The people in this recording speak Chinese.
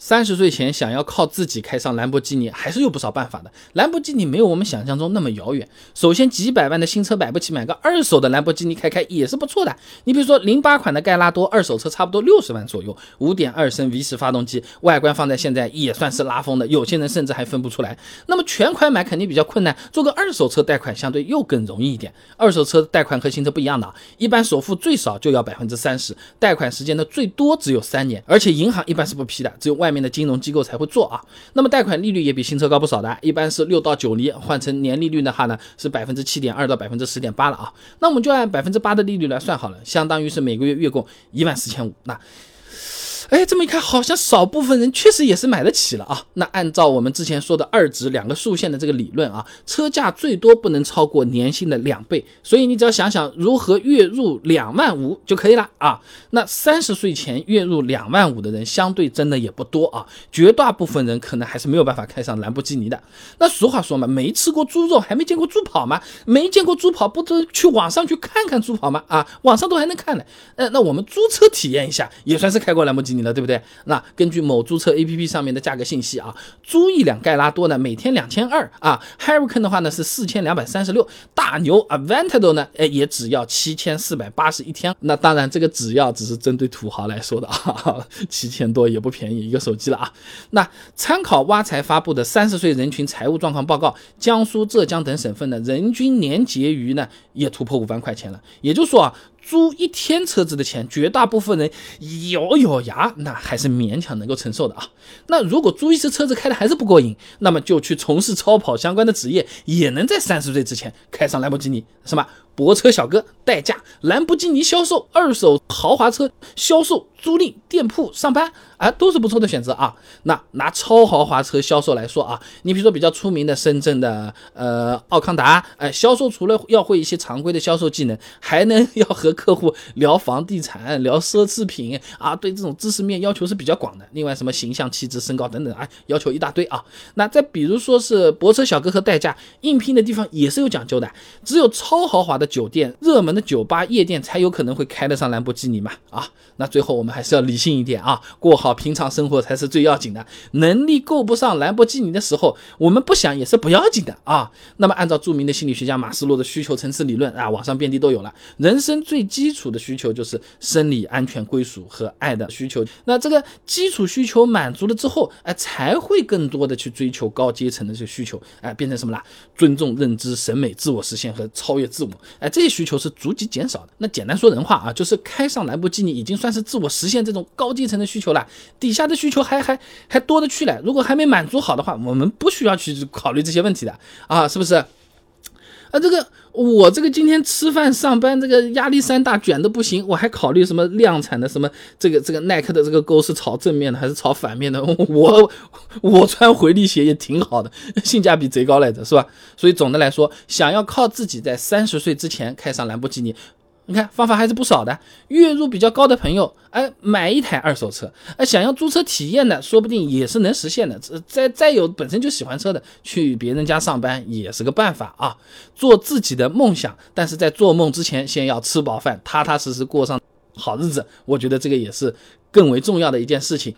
三十岁前想要靠自己开上兰博基尼，还是有不少办法的。兰博基尼没有我们想象中那么遥远。首先，几百万的新车买不起，买个二手的兰博基尼开开也是不错的。你比如说，零八款的盖拉多，二手车差不多六十万左右，五点二升 V 十发动机，外观放在现在也算是拉风的，有些人甚至还分不出来。那么全款买肯定比较困难，做个二手车贷款相对又更容易一点。二手车贷款和新车不一样的，一般首付最少就要百分之三十，贷款时间呢最多只有三年，而且银行一般是不批的，只有外。外面的金融机构才会做啊，那么贷款利率也比新车高不少的，一般是六到九厘，换成年利率的话呢，是百分之七点二到百分之十点八了啊。那我们就按百分之八的利率来算好了，相当于是每个月月供一万四千五。那哎，这么一看，好像少部分人确实也是买得起了啊。那按照我们之前说的二值两个竖线的这个理论啊，车价最多不能超过年薪的两倍。所以你只要想想如何月入两万五就可以了啊。那三十岁前月入两万五的人，相对真的也不多啊。绝大部分人可能还是没有办法开上兰博基尼的。那俗话说嘛，没吃过猪肉还没见过猪跑吗？没见过猪跑，不都去网上去看看猪跑吗？啊，网上都还能看呢。呃，那我们租车体验一下，也算是开过兰博基尼。了，对不对？那根据某租车 APP 上面的价格信息啊，租一辆盖拉多呢，每天两千二啊，Hurricane 的话呢是四千两百三十六，大牛 Aventador 呢，哎，也只要七千四百八十一天。那当然，这个只要只是针对土豪来说的啊，七千多也不便宜一个手机了啊。那参考挖财发布的三十岁人群财务状况报告，江苏、浙江等省份呢，人均年结余呢也突破五万块钱了。也就是说啊。租一天车子的钱，绝大部分人咬咬牙，那还是勉强能够承受的啊。那如果租一次车子开的还是不过瘾，那么就去从事超跑相关的职业，也能在三十岁之前开上兰博基尼，是吧？泊车小哥、代驾、兰博基尼销售、二手豪华车销售、租赁店铺上班，啊，都是不错的选择啊。那拿超豪华车销售来说啊，你比如说比较出名的深圳的呃奥康达，哎，销售除了要会一些常规的销售技能，还能要和客户聊房地产、聊奢侈品啊，对这种知识面要求是比较广的。另外什么形象、气质、身高等等啊，要求一大堆啊。那再比如说是泊车小哥和代驾，应聘的地方也是有讲究的，只有超豪华的。酒店热门的酒吧夜店才有可能会开得上兰博基尼嘛啊，那最后我们还是要理性一点啊，过好平常生活才是最要紧的。能力够不上兰博基尼的时候，我们不想也是不要紧的啊。那么按照著名的心理学家马斯洛的需求层次理论啊，网上遍地都有了。人生最基础的需求就是生理安全、归属和爱的需求。那这个基础需求满足了之后，哎，才会更多的去追求高阶层的这个需求，哎，变成什么啦？尊重、认知、审美、自我实现和超越自我。哎，这些需求是逐级减少的。那简单说人话啊，就是开上兰博基尼已经算是自我实现这种高阶层的需求了，底下的需求还还还多的去了。如果还没满足好的话，我们不需要去考虑这些问题的啊，是不是？啊，这个我这个今天吃饭上班，这个压力山大，卷的不行，我还考虑什么量产的什么这个这个耐克的这个钩是朝正面的还是朝反面的？我 我穿回力鞋也挺好的，性价比贼高来着，是吧？所以总的来说，想要靠自己在三十岁之前开上兰博基尼。你看方法还是不少的，月入比较高的朋友，哎，买一台二手车，哎，想要租车体验的，说不定也是能实现的。再再有本身就喜欢车的，去别人家上班也是个办法啊。做自己的梦想，但是在做梦之前，先要吃饱饭，踏踏实实过上好日子，我觉得这个也是更为重要的一件事情。